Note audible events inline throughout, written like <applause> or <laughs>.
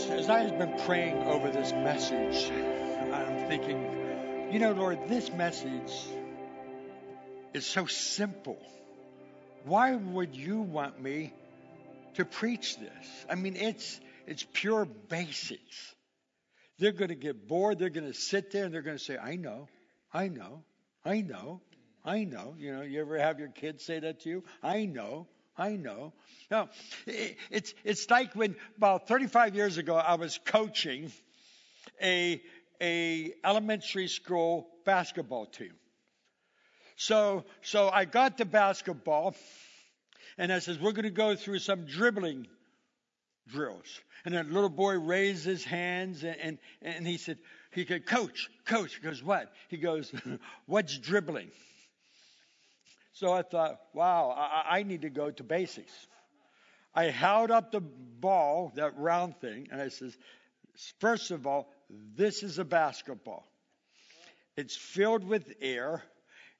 as, as I have been praying over this message, I'm thinking, you know, Lord, this message is so simple. Why would you want me to preach this? I mean, it's it's pure basics. They're going to get bored. They're going to sit there and they're going to say, "I know, I know, I know, I know." You know, you ever have your kids say that to you? I know. I know. No, it's it's like when about 35 years ago I was coaching a a elementary school basketball team. So so I got the basketball, and I says we're going to go through some dribbling drills. And that little boy raised his hands and, and, and he said, he said, Coach, Coach. He goes, What? He goes, <laughs> What's dribbling? So I thought, wow, I, I need to go to basics. I held up the ball, that round thing, and I says, first of all, this is a basketball. It's filled with air,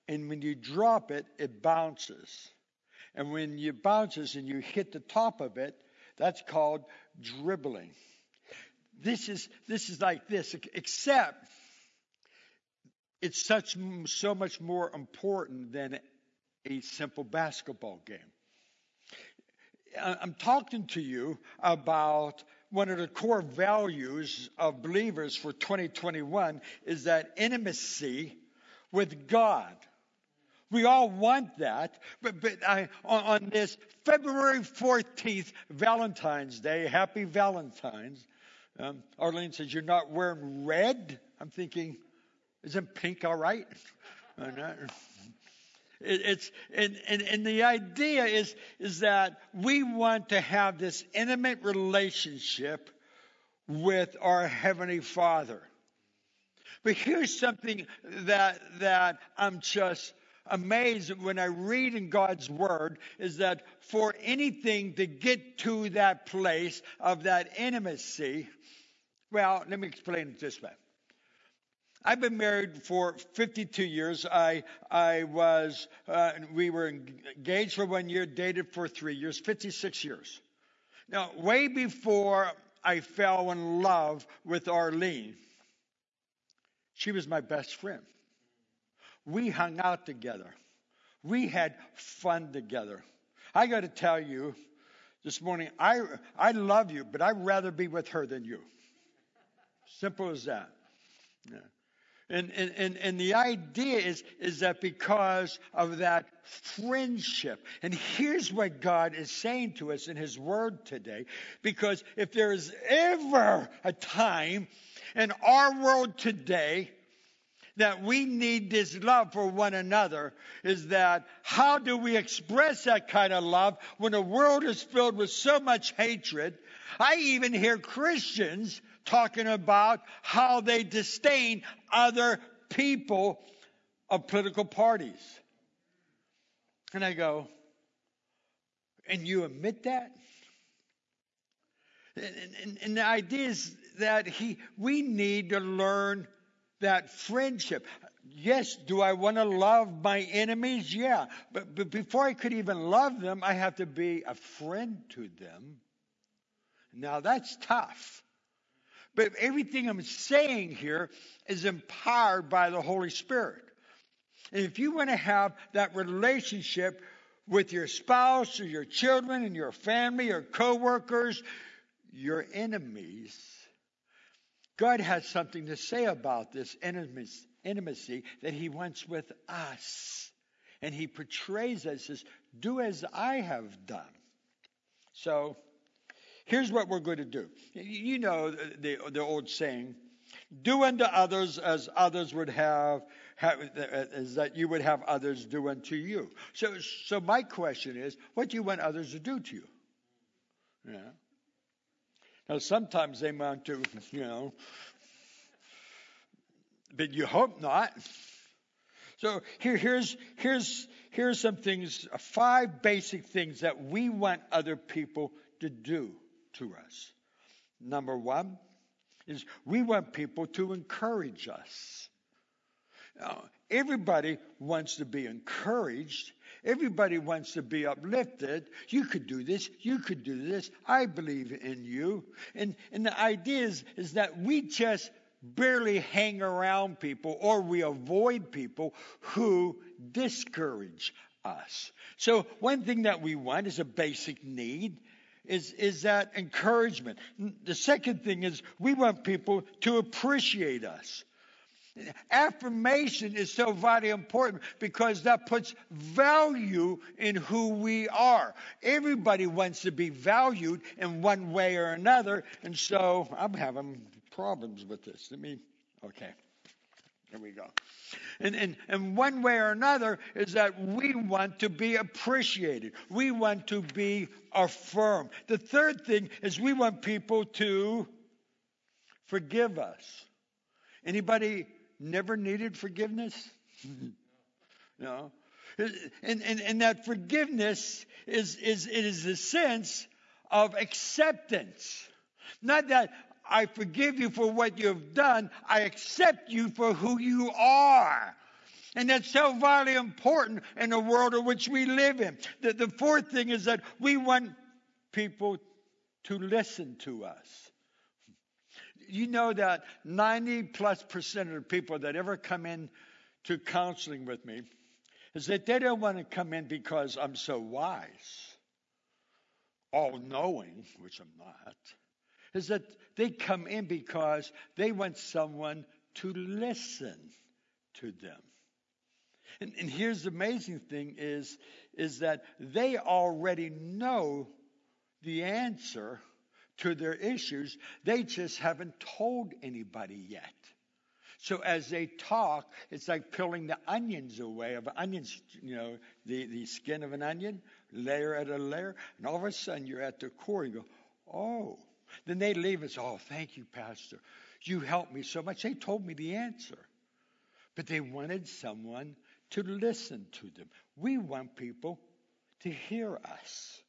and when you drop it, it bounces. And when you bounces and you hit the top of it, that's called dribbling. This is this is like this, except it's such so much more important than a simple basketball game. I'm talking to you about one of the core values of believers for 2021 is that intimacy with God. We all want that, but, but I, on, on this February 14th, Valentine's Day, happy Valentine's. Um, Arlene says, You're not wearing red? I'm thinking, Isn't pink all right? <laughs> It, it's and, and, and the idea is is that we want to have this intimate relationship with our heavenly Father. But here's something that that I'm just amazed when I read in God's Word is that for anything to get to that place of that intimacy, well, let me explain it this way. I've been married for 52 years. I I was uh, we were engaged for one year, dated for three years, 56 years. Now, way before I fell in love with Arlene, she was my best friend. We hung out together. We had fun together. I got to tell you, this morning, I I love you, but I'd rather be with her than you. Simple as that. Yeah. And, and, and, and the idea is, is that because of that friendship, and here's what God is saying to us in His Word today, because if there is ever a time in our world today that we need this love for one another is that how do we express that kind of love when the world is filled with so much hatred? I even hear Christians talking about how they disdain other people of political parties. And I go, and you admit that? And, and, and, the idea is that he, we need to learn that friendship. Yes, do I want to love my enemies? Yeah. But, but before I could even love them, I have to be a friend to them. Now that's tough. But everything I'm saying here is empowered by the Holy Spirit. And if you want to have that relationship with your spouse or your children and your family, your coworkers, your enemies, God has something to say about this intimacy that He wants with us. And He portrays us as, do as I have done. So, Here's what we're going to do. You know the, the old saying, do unto others as others would have, have uh, as that you would have others do unto you. So, so my question is, what do you want others to do to you? Yeah. Now, sometimes they want to, you know, but you hope not. So here, here's, here's, here's some things, five basic things that we want other people to do to us. Number one is we want people to encourage us. Now, everybody wants to be encouraged, Everybody wants to be uplifted. You could do this. You could do this. I believe in you. And, and the idea is, is that we just barely hang around people or we avoid people who discourage us. So one thing that we want is a basic need is, is that encouragement. The second thing is we want people to appreciate us. Affirmation is so vitally important because that puts value in who we are. Everybody wants to be valued in one way or another, and so I'm having problems with this. Let me, okay. Here we go. And, and, and one way or another is that we want to be appreciated. We want to be affirmed. The third thing is we want people to forgive us. Anybody never needed forgiveness? <laughs> no. And, and, and that forgiveness is, is, it is a sense of acceptance. Not that I forgive you for what you've done, I accept you for who you are. And that's so vitally important in the world in which we live in. The, the fourth thing is that we want people to listen to us you know that 90 plus percent of the people that ever come in to counseling with me is that they don't want to come in because I'm so wise, all knowing, which I'm not, is that they come in because they want someone to listen to them. And, and here's the amazing thing is, is that they already know the answer to their issues. They just haven't told anybody yet. So as they talk, it's like peeling the onions away of onions, you know, the, the skin of an onion, layer at a layer, and all of a sudden you're at the core. You go, oh. Then they leave and say, oh, thank you, Pastor. You helped me so much. They told me the answer. But they wanted someone to listen to them. We want people to hear us.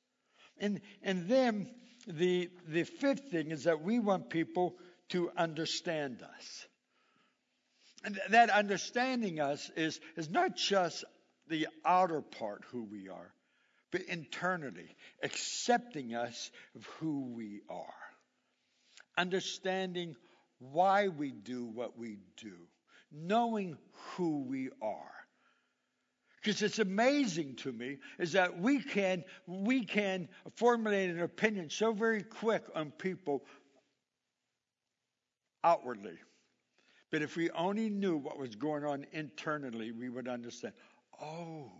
And, and then the, the fifth thing is that we want people to understand us. And that understanding us is, is not just the outer part, who we are, but internally, accepting us of who we are. Understanding why we do what we do, knowing who we are. Because it's amazing to me is that we can we can formulate an opinion so very quick on people outwardly. But if we only knew what was going on internally, we would understand. Oh,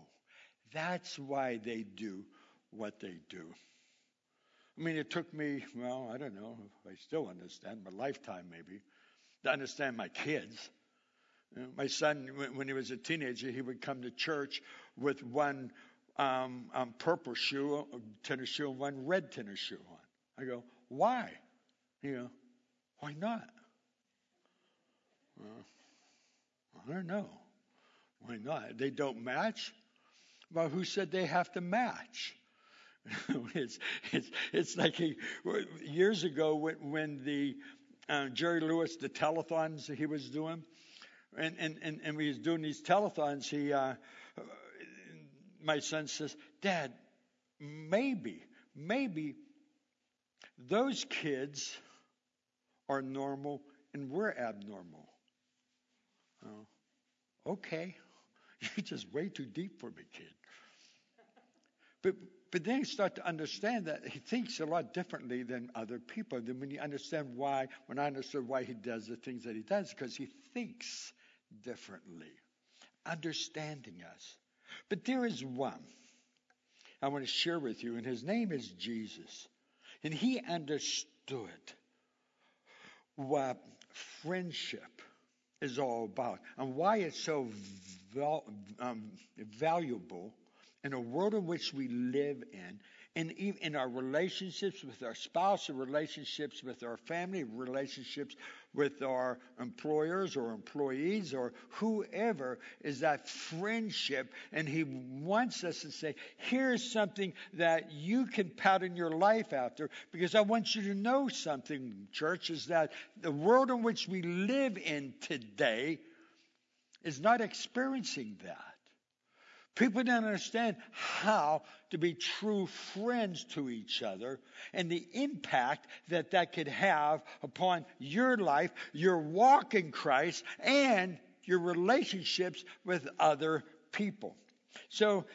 that's why they do what they do. I mean, it took me, well, I don't know if I still understand, my lifetime maybe, to understand my kids. My son, when he was a teenager, he would come to church with one um, um, purple shoe, tennis shoe, and one red tennis shoe on. I go, why? You know, why not? Well, I don't know. Why not? They don't match? Well, who said they have to match? <laughs> it's, it's, it's like he, years ago when, when the uh, Jerry Lewis, the telethons he was doing, and, and, and, and he was doing these telethons, he, uh, my son says, Dad, maybe, maybe those kids are normal and we're abnormal. Oh, okay. <laughs> You're just way too deep for me, kid. But but then you start to understand that he thinks a lot differently than other people. Then when you understand why, when I understood why he does the things that he does, because he thinks differently, understanding us. But there is one I want to share with you, and his name is Jesus. And he understood what friendship is all about and why it's so val- um, valuable in a world in which we live in in, in our relationships with our spouse, relationships with our family, relationships with our employers or employees or whoever, is that friendship. And he wants us to say, here's something that you can pattern your life after because I want you to know something, church, is that the world in which we live in today is not experiencing that. People don't understand how to be true friends to each other and the impact that that could have upon your life, your walk in Christ, and your relationships with other people. So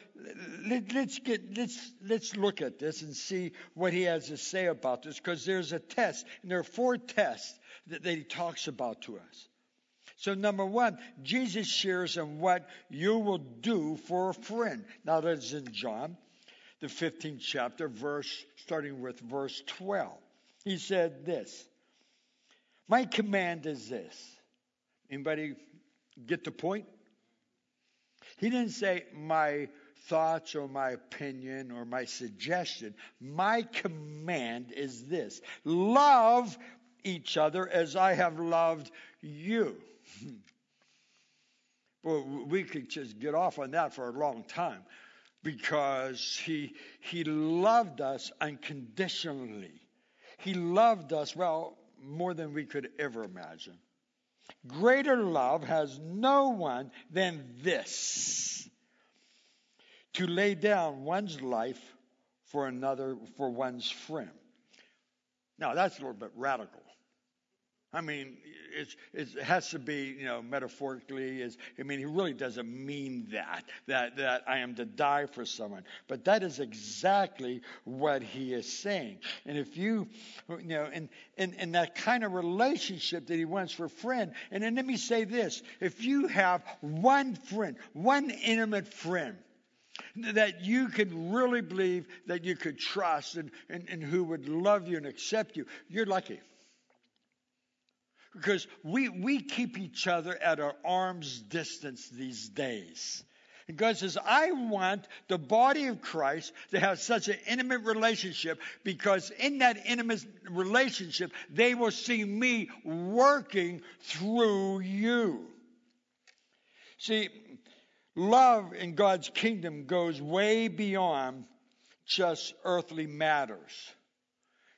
let, us get let's let's look at this and see what he has to say about this because there's a test and there are four tests that, that he talks about to us. So number one, Jesus shares on what you will do for a friend. Now that's in John, the 15th chapter, verse starting with verse 12. He said this. My command is this. Anybody get the point? He didn't say my thoughts or my opinion or my suggestion. My command is this love each other as I have loved you. Hmm. well, we could just get off on that for a long time because he, he loved us unconditionally. He loved us, well, more than we could ever imagine. Greater love has no one than this to lay down one's life for another, for one's friend. Now, that's a little bit radical. I mean, it has to be, you know, metaphorically. Is I mean, he really doesn't mean that that that I am to die for someone, but that is exactly what he is saying. And if you, you know, in that kind of relationship that he wants for friend, and then let me say this: if you have one friend, one intimate friend that you could really believe that you could trust and, and, and who would love you and accept you, you're lucky because we, we keep each other at our arm's distance these days. And God says, I want the body of Christ to have such an intimate relationship because in that intimate relationship, they will see me working through you. See, love in God's kingdom goes way beyond just earthly matters.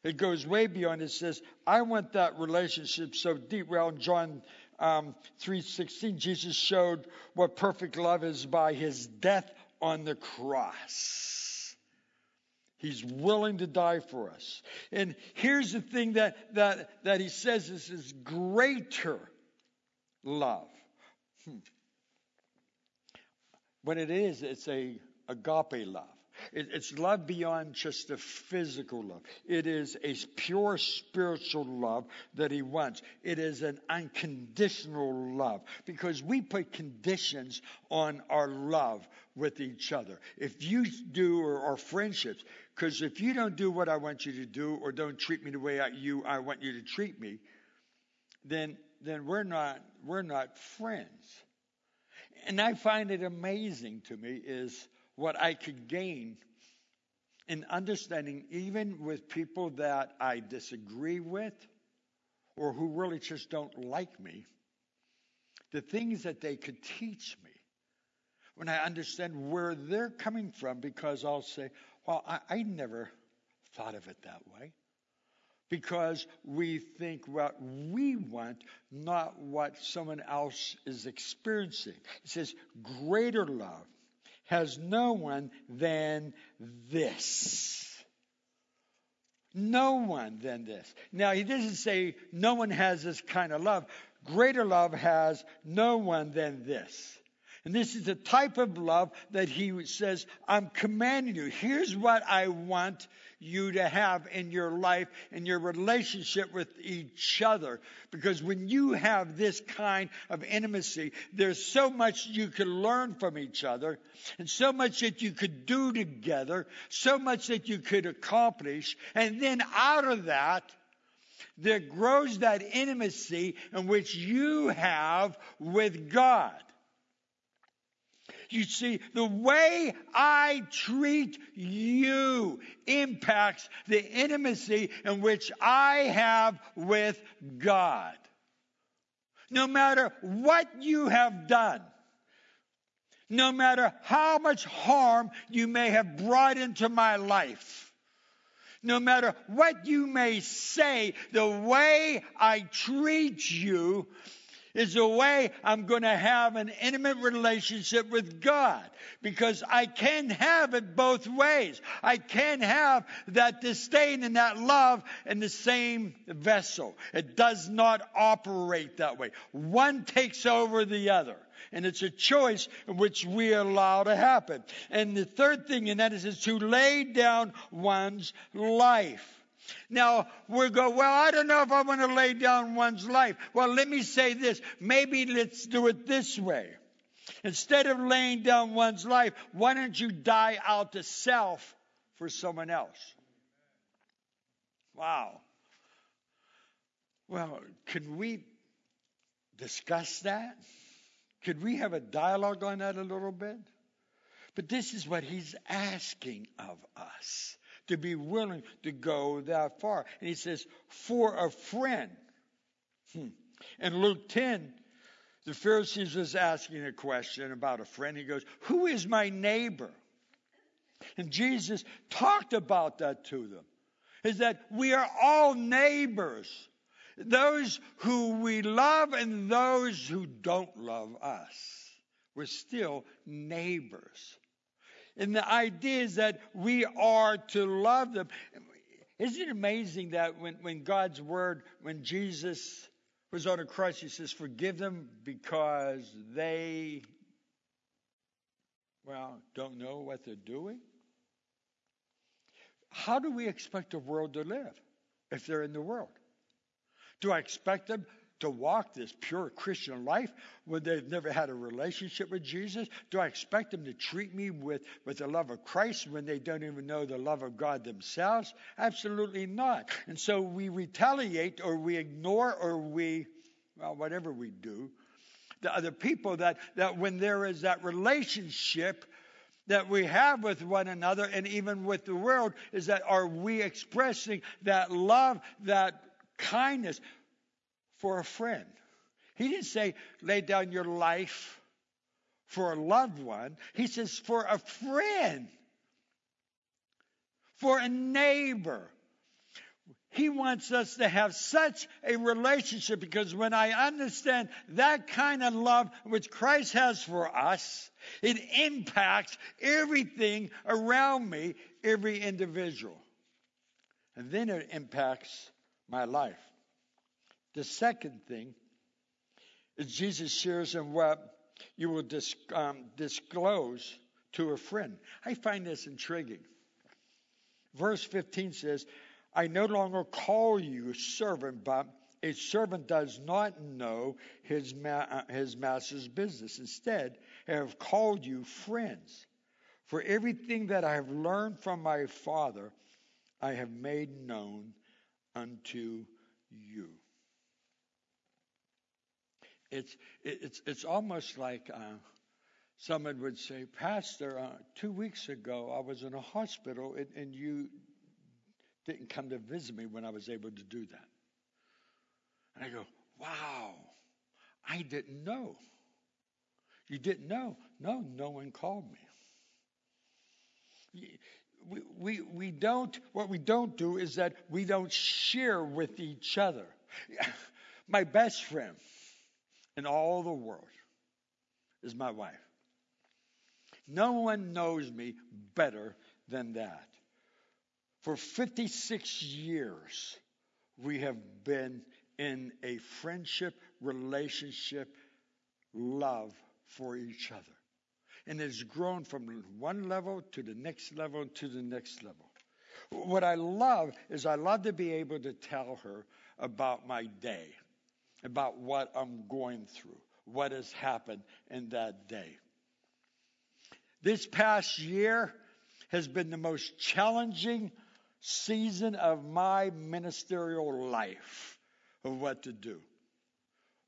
It goes way beyond. It says, I want that relationship so deep. Well, in John um, 3.16, Jesus showed what perfect love is by his death on the cross. He's willing to die for us. And here's the thing that, that, that he says this is greater love. Hmm. What it is, it's a agape love. It, it's love beyond just the physical love. It is a pure spiritual love that He wants. It is an unconditional love because we put conditions on our love with each other. If you do, or, or friendships, because if you don't do what I want you to do, or don't treat me the way I, you I want you to treat me, then then we're not we're not friends. And I find it amazing to me is what I could gain in understanding, even with people that I disagree with or who really just don't like me, the things that they could teach me. When I understand where they're coming from, because I'll say, well, I, I never thought of it that way. Because we think what we want, not what someone else is experiencing. It says, greater love has no one than this. No one than this. Now, he doesn't say no one has this kind of love. Greater love has no one than this. And this is the type of love that he says, I'm commanding you. Here's what I want you to have in your life, and your relationship with each other. Because when you have this kind of intimacy, there's so much you can learn from each other, and so much that you could do together, so much that you could accomplish. And then out of that, there grows that intimacy in which you have with God. You see, the way I treat you impacts the intimacy in which I have with God. No matter what you have done, no matter how much harm you may have brought into my life, no matter what you may say, the way I treat you is the way I'm going to have an intimate relationship with God because I can have it both ways. I can have that disdain and that love in the same vessel. It does not operate that way. One takes over the other. And it's a choice which we allow to happen. And the third thing, and that is, is to lay down one's life. Now, we go, well, I don't know if I want to lay down one's life. Well, let me say this. Maybe let's do it this way. Instead of laying down one's life, why don't you die out to self for someone else? Wow. Well, can we discuss that? Could we have a dialogue on that a little bit? But this is what he's asking of us to be willing to go that far. And he says, for a friend. Hmm. In Luke 10, the Pharisees was asking a question about a friend. He goes, Who is my neighbor? And Jesus talked about that to them. Is that we are all neighbors. Those who we love and those who don't love us. We're still neighbors. And the idea is that we are to love them. Isn't it amazing that when, when God's word, when Jesus was on a cross, he says, Forgive them because they, well, don't know what they're doing? How do we expect the world to live if they're in the world? Do I expect them to walk this pure Christian life when they've never had a relationship with Jesus? Do I expect them to treat me with, with the love of Christ when they don't even know the love of God themselves? Absolutely not. And so we retaliate or we ignore or we, well, whatever we do, the other people that, that when there is that relationship, that we have with one another and even with the world is that are we expressing that love, that kindness? For a friend. He didn't say, lay down your life for a loved one. He says, for a friend, for a neighbor. He wants us to have such a relationship because when I understand that kind of love which Christ has for us, it impacts everything around me, every individual. And then it impacts my life. The second thing is Jesus shares in what you will dis, um, disclose to a friend. I find this intriguing. Verse 15 says, I no longer call you servant, but a servant does not know his, ma- uh, his master's business. Instead, I have called you friends. For everything that I have learned from my Father, I have made known unto you. It's, it's, it's almost like uh, someone would say, Pastor, uh, two weeks ago I was in a hospital and, and you didn't come to visit me when I was able to do that. And I go, wow, I didn't know. You didn't know? No, no one called me. We, we, we don't, what we don't do is that we don't share with each other. <laughs> My best friend, in all the world is my wife. No one knows me better than that. For 56 years, we have been in a friendship, relationship, love for each other. And it's grown from one level to the next level to the next level. What I love is I love to be able to tell her about my day about what I'm going through, what has happened in that day. This past year has been the most challenging season of my ministerial life of what to do.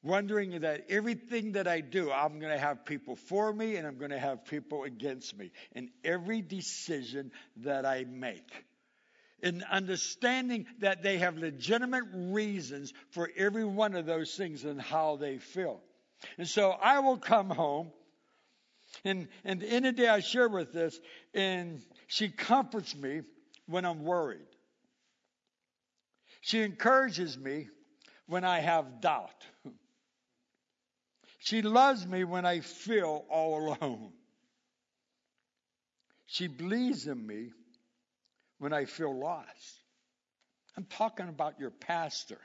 Wondering that everything that I do, I'm going to have people for me and I'm going to have people against me in every decision that I make in understanding that they have legitimate reasons for every one of those things and how they feel. And so I will come home, and, and in a day I share with this, and she comforts me when I'm worried. She encourages me when I have doubt. She loves me when I feel all alone. She believes in me when I feel lost. I'm talking about your pastor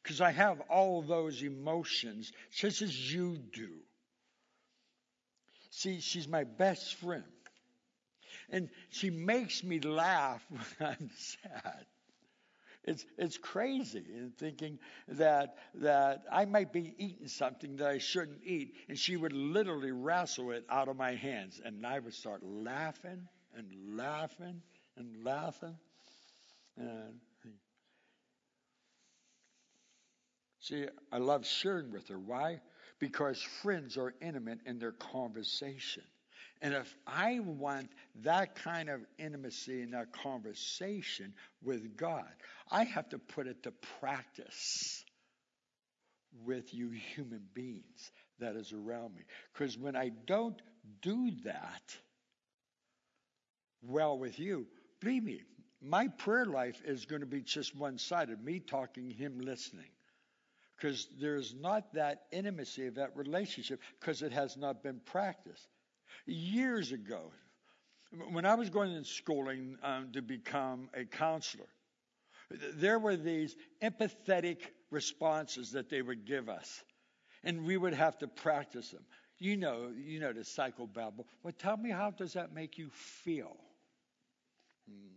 because I have all those emotions just as you do. See, she's my best friend. And she makes me laugh <laughs> when I'm sad. It's, it's crazy in thinking that, that I might be eating something that I shouldn't eat, and she would literally wrestle it out of my hands, and I would start laughing and laughing and laughing. And see, I love sharing with her. Why? Because friends are intimate in their conversation. And if I want that kind of intimacy in that conversation with God, I have to put it to practice with you human beings that is around me. Because when I don't do that well with you, believe me, my prayer life is going to be just one sided me talking, him listening. Because there's not that intimacy of that relationship because it has not been practiced years ago, when I was going in schooling um, to become a counselor, there were these empathetic responses that they would give us, and we would have to practice them. You know, you know the psychobabble. Well, tell me how does that make you feel? Hmm.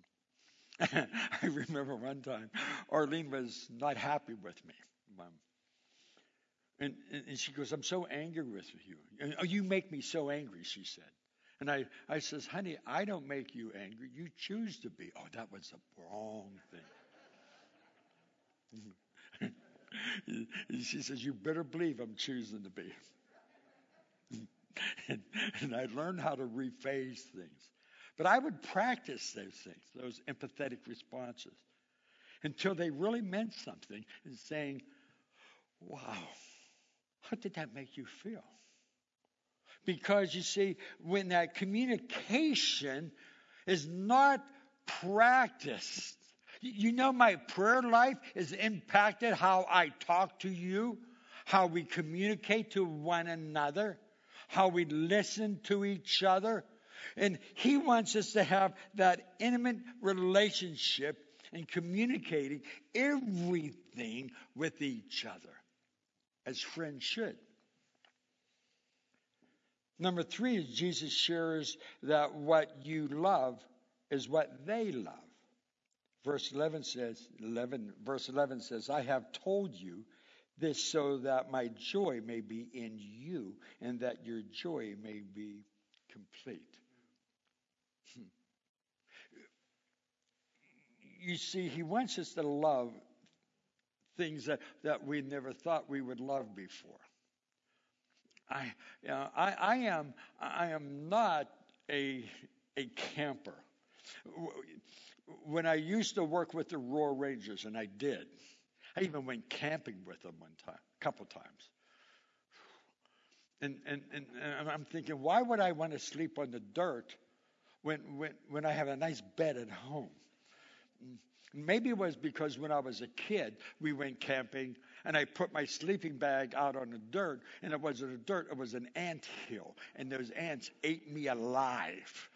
<laughs> I remember one time Arlene was not happy with me. Um, and, and she goes, I'm so angry with you. And, oh, you make me so angry, she said. And I, I says, honey, I don't make you angry. You choose to be. Oh, that was the wrong thing. <laughs> she says, you better believe I'm choosing to be. <laughs> and, and I learned how to rephrase things. But I would practice those things, those empathetic responses, until they really meant something and saying, wow, how did that make you feel? Because you see, when that communication is not practiced, you know, my prayer life is impacted how I talk to you, how we communicate to one another, how we listen to each other. And he wants us to have that intimate relationship and communicating everything with each other as friends should. Number three is Jesus shares that what you love is what they love. Verse 11 says, 11, verse 11 says, I have told you this so that my joy may be in you and that your joy may be complete. Hmm. You see, he wants us to love things that, that we never thought we would love before. I, you know, I, I am, I am not a, a camper. When I used to work with the Royal Rangers, and I did, I even went camping with them one time, a couple times. And, and, and, and I'm thinking, why would I want to sleep on the dirt when, when, when I have a nice bed at home? Maybe it was because when I was a kid, we went camping and I put my sleeping bag out on the dirt, and it wasn't a dirt, it was an ant hill, and those ants ate me alive.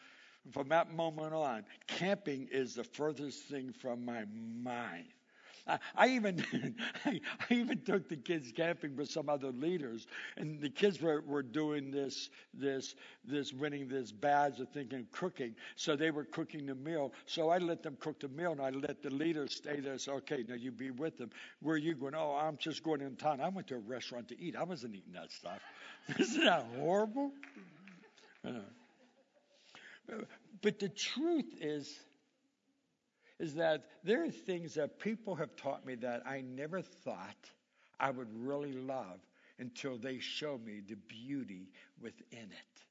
From that moment on, camping is the furthest thing from my mind. I, even <laughs> I, even took the kids camping with some other leaders, and the kids were, were doing this this this winning this badge of thinking cooking. So they were cooking the meal. So I let them cook the meal, and I let the leaders stay there. So okay, now you be with them. Where are you going? Oh, I'm just going in town. I went to a restaurant to eat. I wasn't eating that stuff. <laughs> Isn't that horrible? Uh, but the truth is is that there are things that people have taught me that I never thought I would really love until they show me the beauty within it.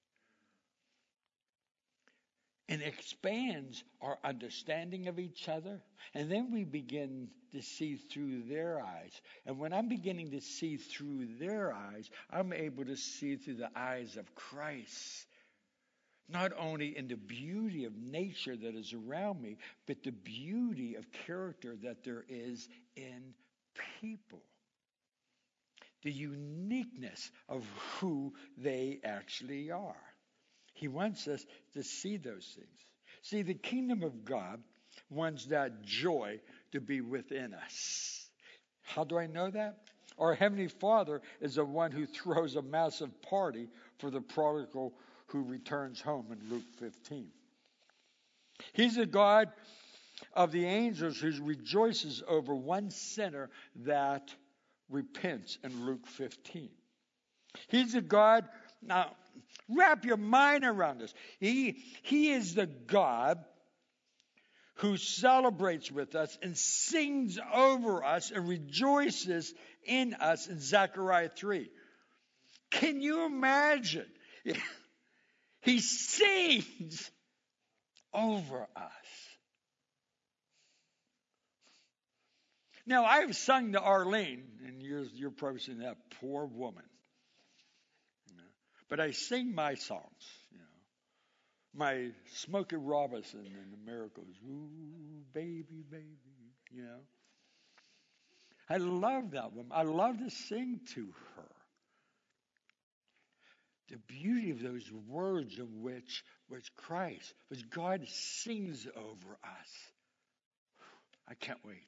And expands our understanding of each other. And then we begin to see through their eyes. And when I'm beginning to see through their eyes, I'm able to see through the eyes of Christ not only in the beauty of nature that is around me, but the beauty of character that there is in people. the uniqueness of who they actually are. He wants us to see those things. See, the kingdom of God wants that joy to be within us. How do I know that? Our Heavenly Father is the one who throws a massive party for the prodigal who returns home in Luke 15. He's a God of the angels who rejoices over one sinner that repents in Luke 15. He's a God, now wrap your mind around this. He, he is the God who celebrates with us and sings over us and rejoices in us in Zechariah 3. Can you imagine? <laughs> He sings over us. Now, I've sung to Arlene, and you're, you're probably saying that poor woman. But I sing my songs, you know. My Smokey Robinson and the Miracles. Ooh, baby, baby, you know. I love that woman. I love to sing to her. The beauty of those words of which which Christ, which God sings over us. I can't wait.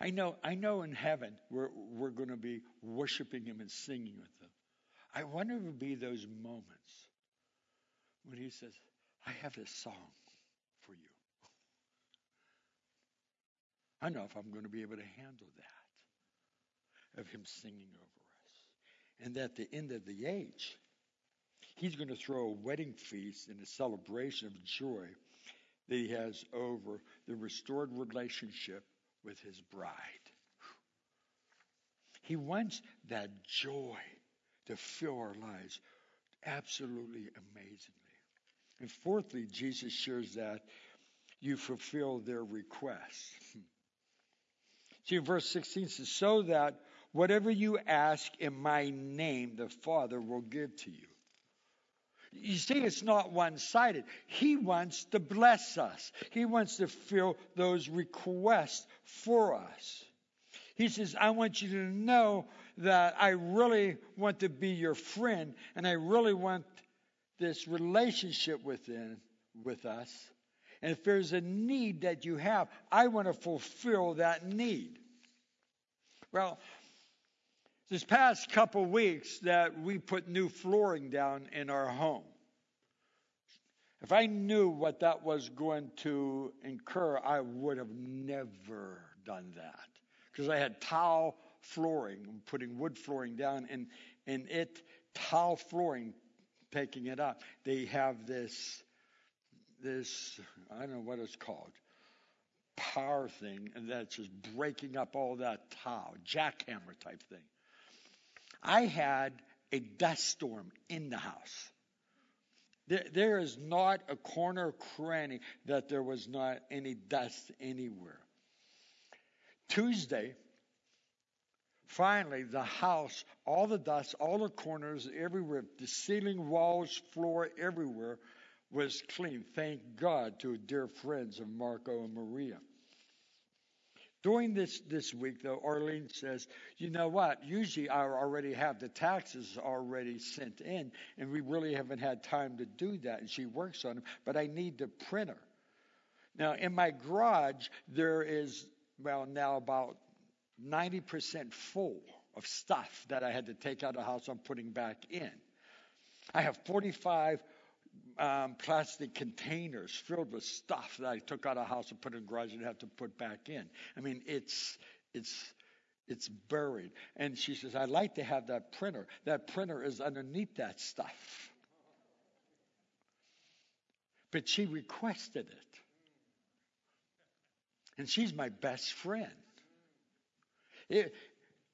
I know, I know in heaven we're, we're going to be worshiping Him and singing with Him. I wonder if it will be those moments when He says, I have this song for you. I know if I'm going to be able to handle that, of Him singing over us. And at the end of the age, He's going to throw a wedding feast and a celebration of joy that He has over the restored relationship with his bride. He wants that joy to fill our lives absolutely amazingly. And fourthly, Jesus shares that you fulfill their requests. See, verse 16 says, So that whatever you ask in my name, the Father will give to you. You see, it's not one sided. He wants to bless us, He wants to fill those requests for us. He says, I want you to know that I really want to be your friend and I really want this relationship within with us. And if there's a need that you have, I want to fulfill that need. Well, this past couple weeks that we put new flooring down in our home. If I knew what that was going to incur, I would have never done that. Because I had tile flooring, putting wood flooring down, and, and it, tile flooring, taking it up, they have this, this, I don't know what it's called, power thing, and that's just breaking up all that tile, jackhammer type thing. I had a dust storm in the house. There, there is not a corner cranny that there was not any dust anywhere. Tuesday, finally, the house, all the dust, all the corners, everywhere, the ceiling, walls, floor, everywhere was clean. Thank God to dear friends of Marco and Maria. During this, this week, though, Arlene says, you know what? Usually I already have the taxes already sent in, and we really haven't had time to do that. And she works on them, but I need the printer. Now, in my garage, there is, well, now about 90% full of stuff that I had to take out of the house I'm putting back in. I have 45 um, plastic containers filled with stuff that I took out of the house and put in the garage and have to put back in. I mean, it's it's it's buried. And she says, I'd like to have that printer. That printer is underneath that stuff. But she requested it. And she's my best friend.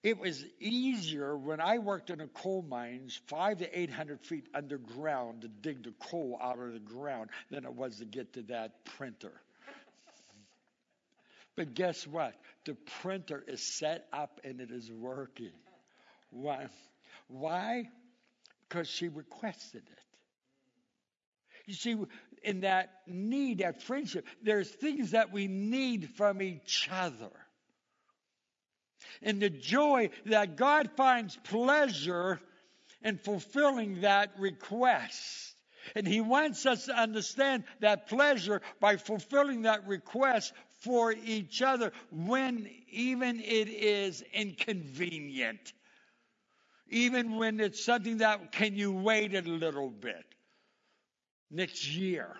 It was easier when I worked in the coal mines, five to 800 feet underground, to dig the coal out of the ground than it was to get to that printer. But guess what? The printer is set up and it is working. Why? Why? Because she requested it. You see, in that need, that friendship, there's things that we need from each other. In the joy that God finds pleasure in fulfilling that request. And He wants us to understand that pleasure by fulfilling that request for each other when even it is inconvenient. Even when it's something that can you wait a little bit next year.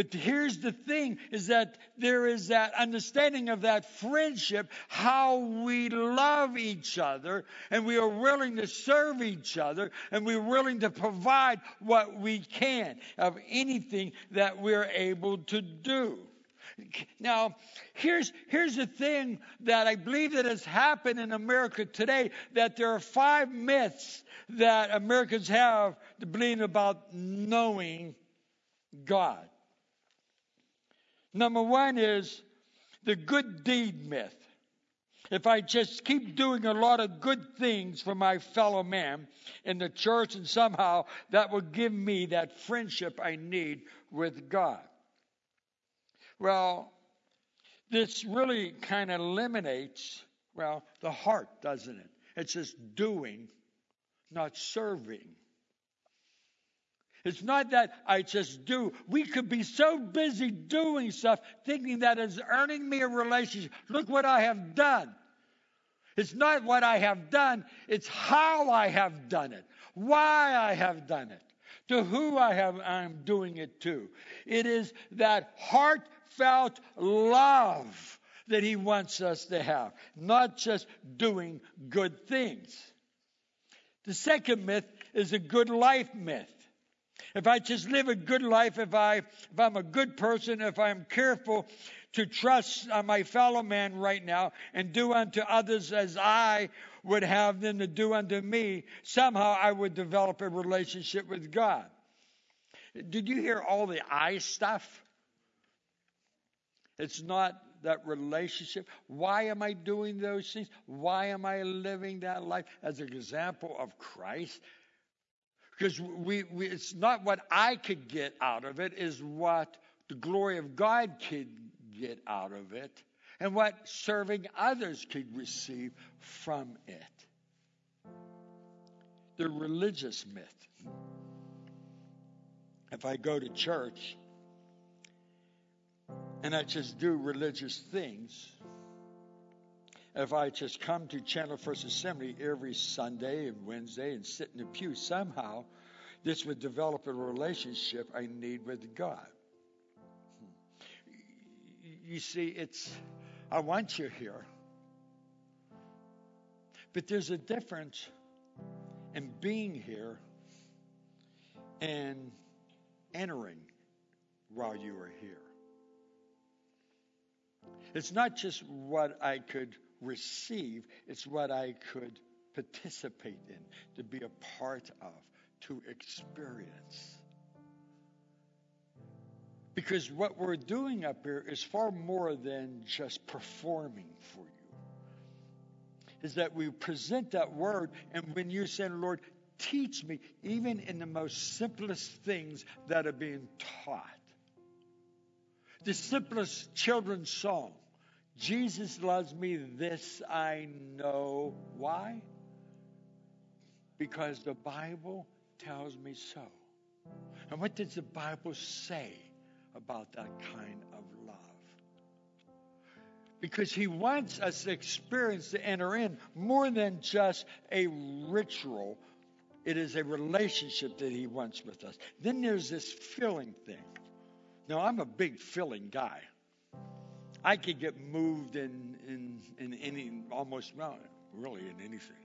But here's the thing is that there is that understanding of that friendship, how we love each other, and we are willing to serve each other, and we're willing to provide what we can of anything that we're able to do. Now, here's, here's the thing that I believe that has happened in America today, that there are five myths that Americans have to believe about knowing God. Number one is the good deed myth. If I just keep doing a lot of good things for my fellow man in the church, and somehow that will give me that friendship I need with God. Well, this really kind of eliminates, well, the heart, doesn't it? It's just doing, not serving. It's not that I just do. We could be so busy doing stuff, thinking that is earning me a relationship. Look what I have done. It's not what I have done, it's how I have done it, why I have done it, to who I have I'm doing it to. It is that heartfelt love that he wants us to have, not just doing good things. The second myth is a good life myth. If I just live a good life, if I if I'm a good person, if I'm careful to trust uh, my fellow man right now and do unto others as I would have them to do unto me, somehow I would develop a relationship with God. Did you hear all the I stuff? It's not that relationship. Why am I doing those things? Why am I living that life as an example of Christ? Because we, we, it's not what I could get out of it, is what the glory of God could get out of it, and what serving others could receive from it. The religious myth. If I go to church and I just do religious things, if I just come to Channel First Assembly every Sunday and Wednesday and sit in the pew, somehow this would develop a relationship I need with God. You see, it's, I want you here. But there's a difference in being here and entering while you are here. It's not just what I could receive, it's what I could participate in, to be a part of, to experience. Because what we're doing up here is far more than just performing for you. Is that we present that word, and when you say, Lord, teach me, even in the most simplest things that are being taught. The simplest children's song Jesus loves me, this I know. Why? Because the Bible tells me so. And what does the Bible say about that kind of love? Because he wants us to experience to enter in more than just a ritual. It is a relationship that he wants with us. Then there's this filling thing. Now, I'm a big filling guy. I could get moved in in in any almost well, really in anything.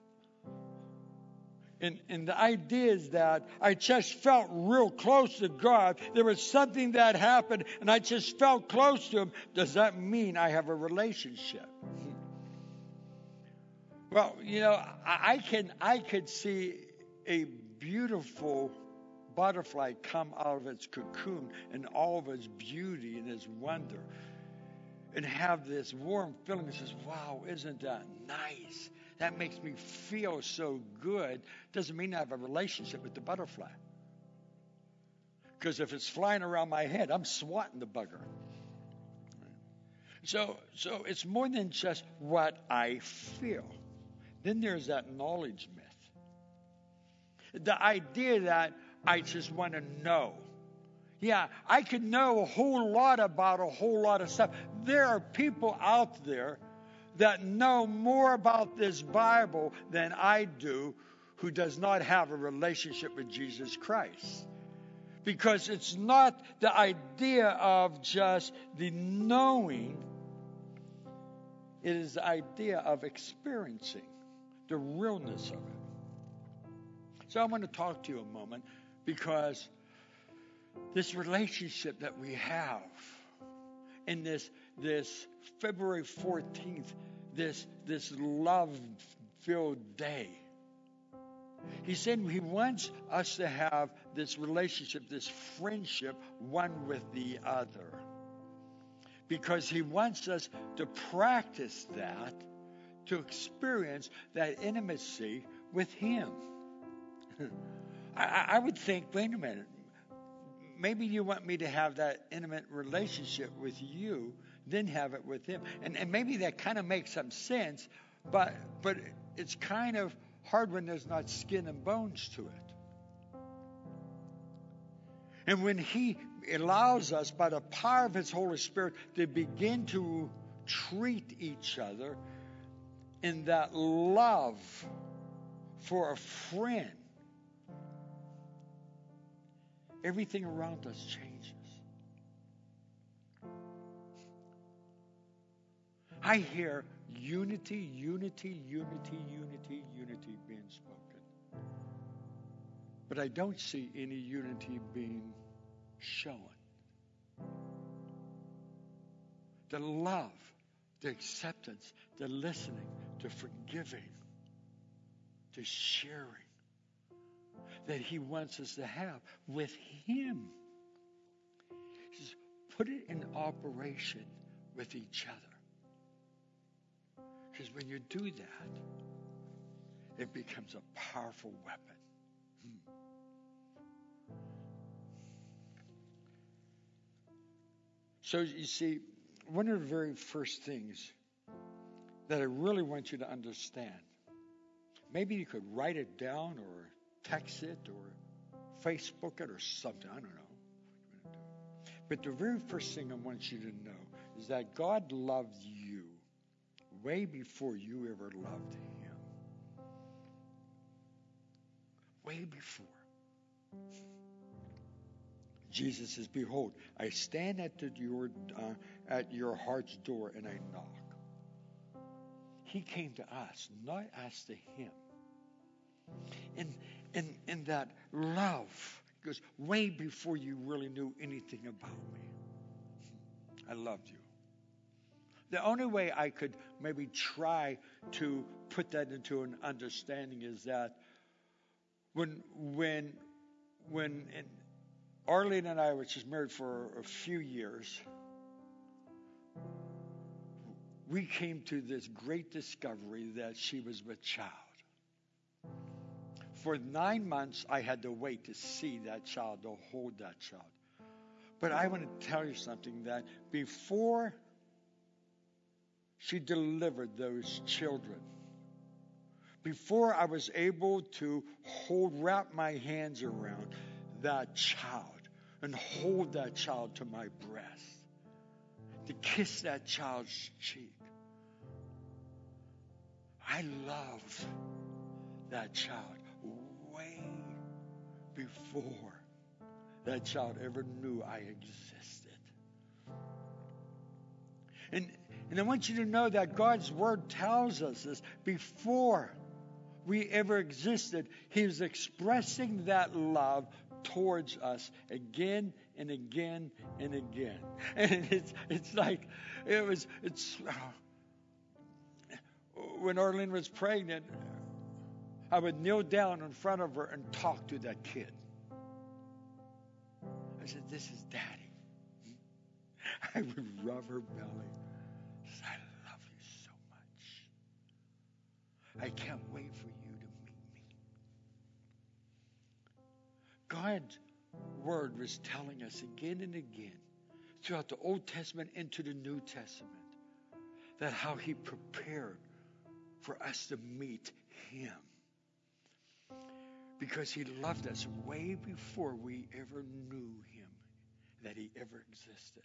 And, and the idea is that I just felt real close to God. There was something that happened, and I just felt close to Him. Does that mean I have a relationship? Well, you know, I, I can I could see a beautiful butterfly come out of its cocoon and all of its beauty and its wonder and have this warm feeling that says, wow, isn't that nice? That makes me feel so good. Doesn't mean I have a relationship with the butterfly. Because if it's flying around my head, I'm swatting the bugger. So, so it's more than just what I feel. Then there's that knowledge myth. The idea that I just want to know. Yeah, I could know a whole lot about a whole lot of stuff. There are people out there that know more about this Bible than I do who does not have a relationship with Jesus Christ. Because it's not the idea of just the knowing, it is the idea of experiencing the realness of it. So I want to talk to you a moment because this relationship that we have in this this February 14th, this this love filled day. He said he wants us to have this relationship, this friendship, one with the other. Because he wants us to practice that, to experience that intimacy with him. <laughs> I, I would think, wait a minute, maybe you want me to have that intimate relationship with you, then have it with him. And, and maybe that kind of makes some sense, but but it's kind of hard when there's not skin and bones to it. And when he allows us, by the power of his Holy Spirit, to begin to treat each other in that love for a friend everything around us changes. I hear unity, unity, unity, unity, unity being spoken. But I don't see any unity being shown. The love, the acceptance, the listening, the forgiving, the sharing that He wants us to have with Him. He says, put it in operation with each other. Because when you do that, it becomes a powerful weapon. Hmm. So you see, one of the very first things that I really want you to understand, maybe you could write it down or text it or Facebook it or something. I don't know. But the very first thing I want you to know is that God loved you way before you ever loved Him. Way before. Jesus says, Behold, I stand at the, your, uh, at your heart's door and I knock. He came to us, not us to Him. And in, in that love goes way before you really knew anything about me. I loved you. The only way I could maybe try to put that into an understanding is that when when when Arlene and I, which is married for a few years, we came to this great discovery that she was with child for nine months, I had to wait to see that child, to hold that child. But I want to tell you something that before she delivered those children, before I was able to hold, wrap my hands around that child and hold that child to my breast, to kiss that child's cheek, I loved that child way before that child ever knew I existed. And, and I want you to know that God's Word tells us this before we ever existed, He was expressing that love towards us again and again and again. <laughs> And it's, it's like, it was, it's, <sighs> when Arlene was pregnant, I would kneel down in front of her and talk to that kid. I said, This is daddy. <laughs> I would rub her belly. I love you so much. I can't wait for you to meet me. God's word was telling us again and again throughout the Old Testament into the New Testament that how he prepared for us to meet him. Because he loved us way before we ever knew him, that he ever existed.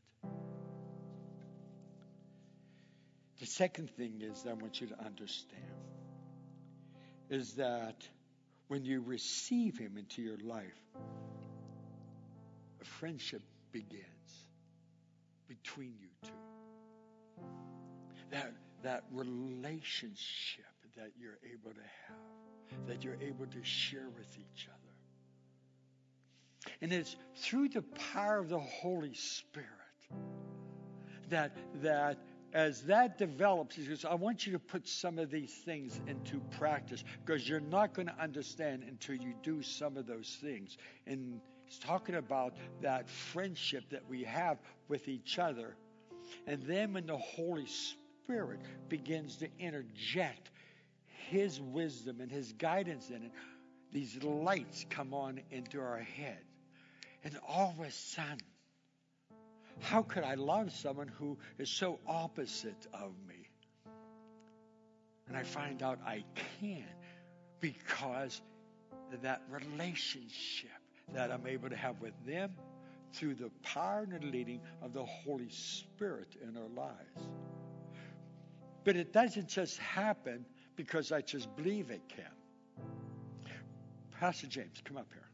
The second thing is I want you to understand is that when you receive him into your life, a friendship begins between you two. That, that relationship that you're able to have, that you're able to share with each other. And it's through the power of the Holy Spirit that, that as that develops, he says, I want you to put some of these things into practice because you're not going to understand until you do some of those things. And he's talking about that friendship that we have with each other. And then when the Holy Spirit begins to interject his wisdom and his guidance in it, these lights come on into our head. And all of a sudden, how could I love someone who is so opposite of me? And I find out I can because that relationship that I'm able to have with them through the power and the leading of the Holy Spirit in our lives. But it doesn't just happen because I just believe it can. Pastor James, come up here.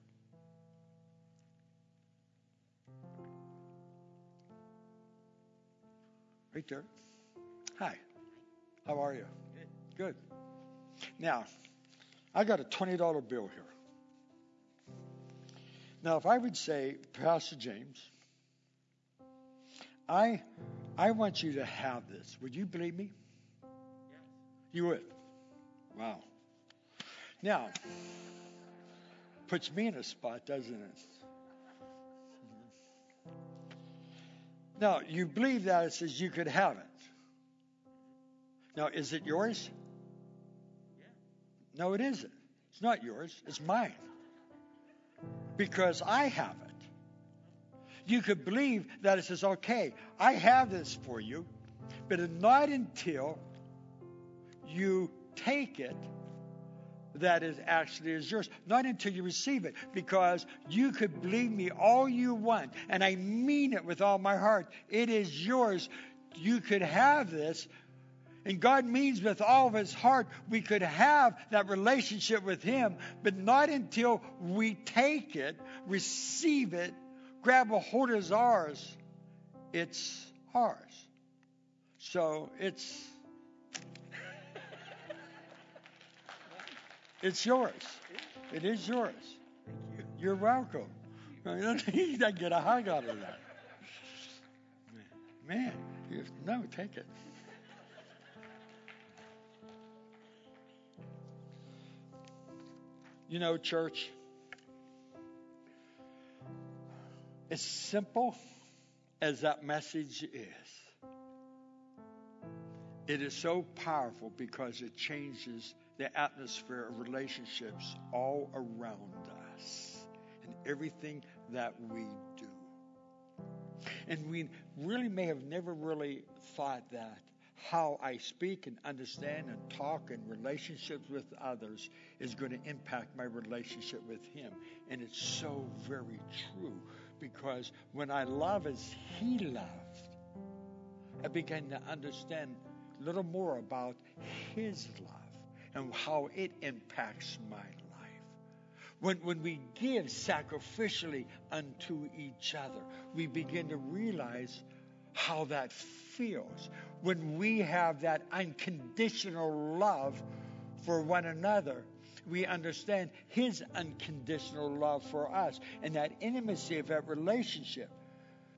Right there. Hi. How are you? Good. Now, I got a $20 bill here. Now, if I would say, Pastor James, I, I want you to have this. Would you believe me? Yes. You would. Wow. Now, puts me in a spot, doesn't it? Now, you believe that it says you could have it. Now, is it yours? No, it isn't. It's not yours. It's mine. Because I have it. You could believe that it says, okay, I have this for you, but not until you take it that is actually is yours. Not until you receive it, because you could believe me all you want, and I mean it with all my heart. It is yours. You could have this. And God means with all of his heart we could have that relationship with him, but not until we take it, receive it, grab a hold of ours, it's ours. So it's It's yours. It is yours. Thank you. You're welcome. You to <laughs> get a hug out of that. Man, you, no, take it. You know, church, as simple as that message is, it is so powerful because it changes the atmosphere of relationships all around us and everything that we do. And we really may have never really thought that how I speak and understand and talk in relationships with others is going to impact my relationship with Him. And it's so very true because when I love as He loved, I began to understand a little more about His love and how it impacts my life. When, when we give sacrificially unto each other, we begin to realize how that feels. When we have that unconditional love for one another, we understand His unconditional love for us and that intimacy of that relationship.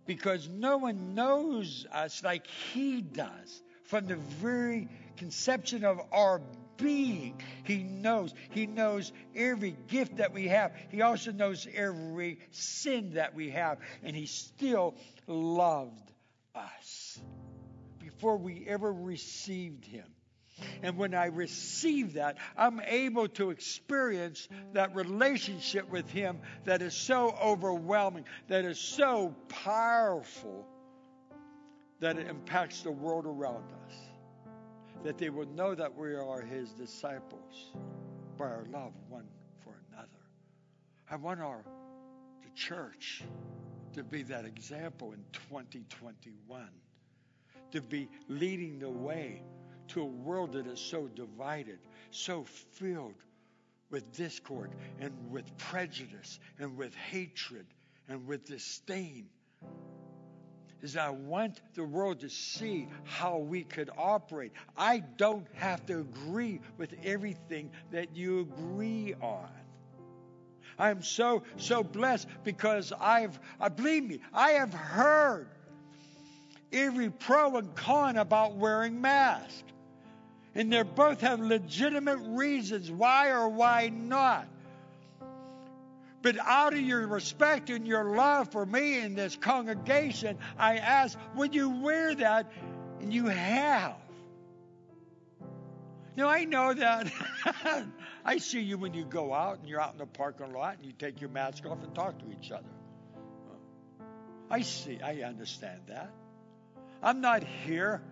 Because no one knows us like He does from the very conception of our being. He knows. He knows every gift that we have. He also knows every sin that we have. And He still loved us before we ever received Him. And when I receive that, I'm able to experience that relationship with Him that is so overwhelming, that is so powerful, that it impacts the world around us. That they will know that we are his disciples by our love one for another. I want our the church to be that example in 2021, to be leading the way to a world that is so divided, so filled with discord and with prejudice and with hatred and with disdain is I want the world to see how we could operate. I don't have to agree with everything that you agree on. I'm so, so blessed because I've, I believe me, I have heard every pro and con about wearing masks. And they both have legitimate reasons why or why not. But out of your respect and your love for me in this congregation, I ask, would you wear that? And you have. Now, I know that <laughs> I see you when you go out and you're out in the parking lot and you take your mask off and talk to each other. I see, I understand that. I'm not here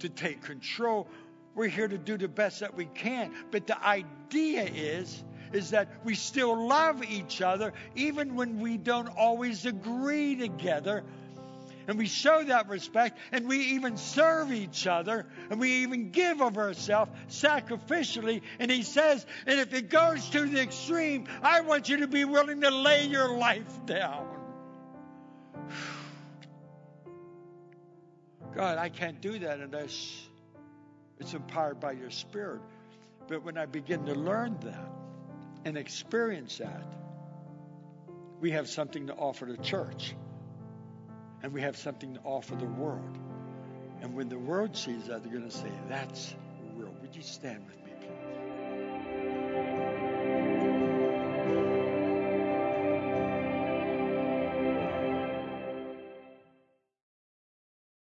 to take control. We're here to do the best that we can. But the idea is is that we still love each other even when we don't always agree together. And we show that respect and we even serve each other and we even give of ourselves sacrificially. And he says, and if it goes to the extreme, I want you to be willing to lay your life down. <sighs> God, I can't do that unless it's empowered by your spirit. But when I begin to learn that, and experience that, we have something to offer the church. And we have something to offer the world. And when the world sees that, they're going to say, That's real. Would you stand with me?